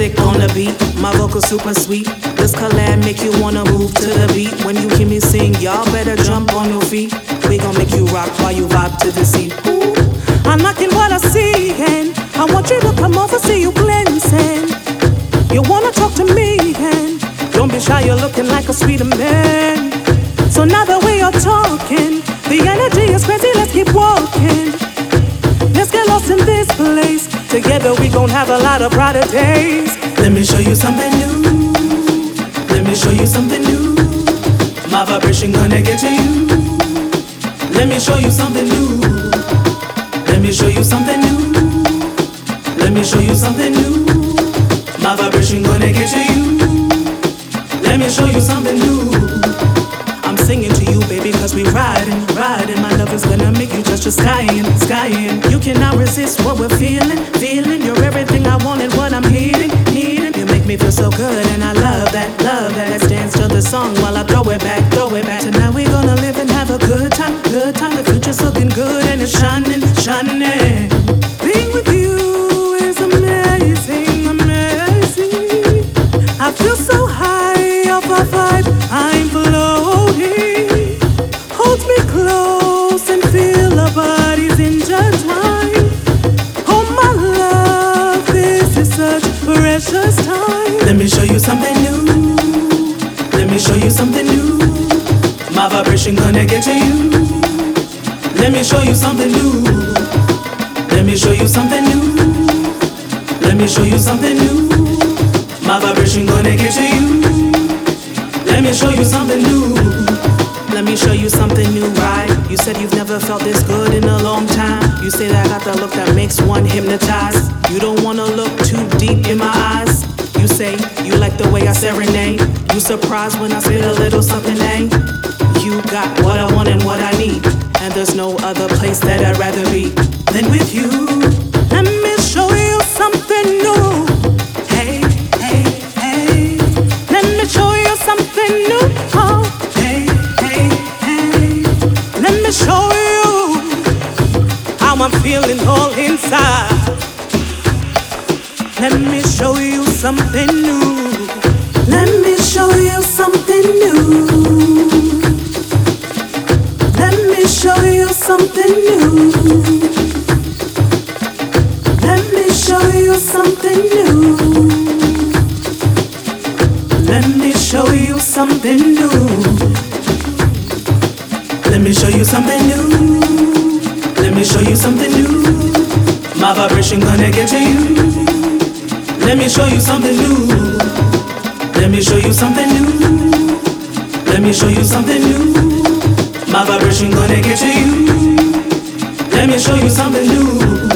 sick on the beat. My vocal super sweet. This collab make you wanna move to the beat. When you hear me sing, y'all better jump on your feet. We gon' make you rock while you vibe to the scene. Ooh, I'm knocking what I see, and I want you to come over, see you glancing. You wanna talk to me, and don't be shy, you're looking like a sweeter man. So now that we are talking, the energy is crazy, let's keep walking. Together we gon' have a lot of brighter days. Let me show you something new. Let me show you something new. My vibration gonna get to you. Let me show you something new. Let me show you something new. Let me show you something new. My vibration gonna get to you. Let me show you something new. Make you touch the sky skying. You cannot resist what we're feeling, feeling. You're everything I want and what I'm needing, needing. You make me feel so good, and I love that, love that. Let's dance to the song while I throw it back, throw it back. Tonight we're gonna live and have a good time, good time. The future's looking good and it's shining, shining. Precious time. Let me show you something new. Let me show you something new. My vibration gonna get to you. Let me show you something new. Let me show you something new. Let me show you something new. My vibration gonna get to you. Let me show you something new. Let me show you something new, right? You said you've never felt this good in a long time. You say that I got the look that the way I serenade. You surprised when I spit a little something, eh? You got what I want and what I need. And there's no other place that I'd rather be than with you. Let me show you something new. Hey, hey, hey. Let me show you something new. Oh, hey, hey, hey. Let me show you how I'm feeling all inside. Let me show you something new. Let me show you something new. Let me show you something new. Let me show you something new. Let me show you something new. Let me show you something new. Let me show you something new. My vibration gonna get to you. Let me show you something new. Let me show you something new. Let me show you something new. My vibration gonna get to you. Let me show you something new.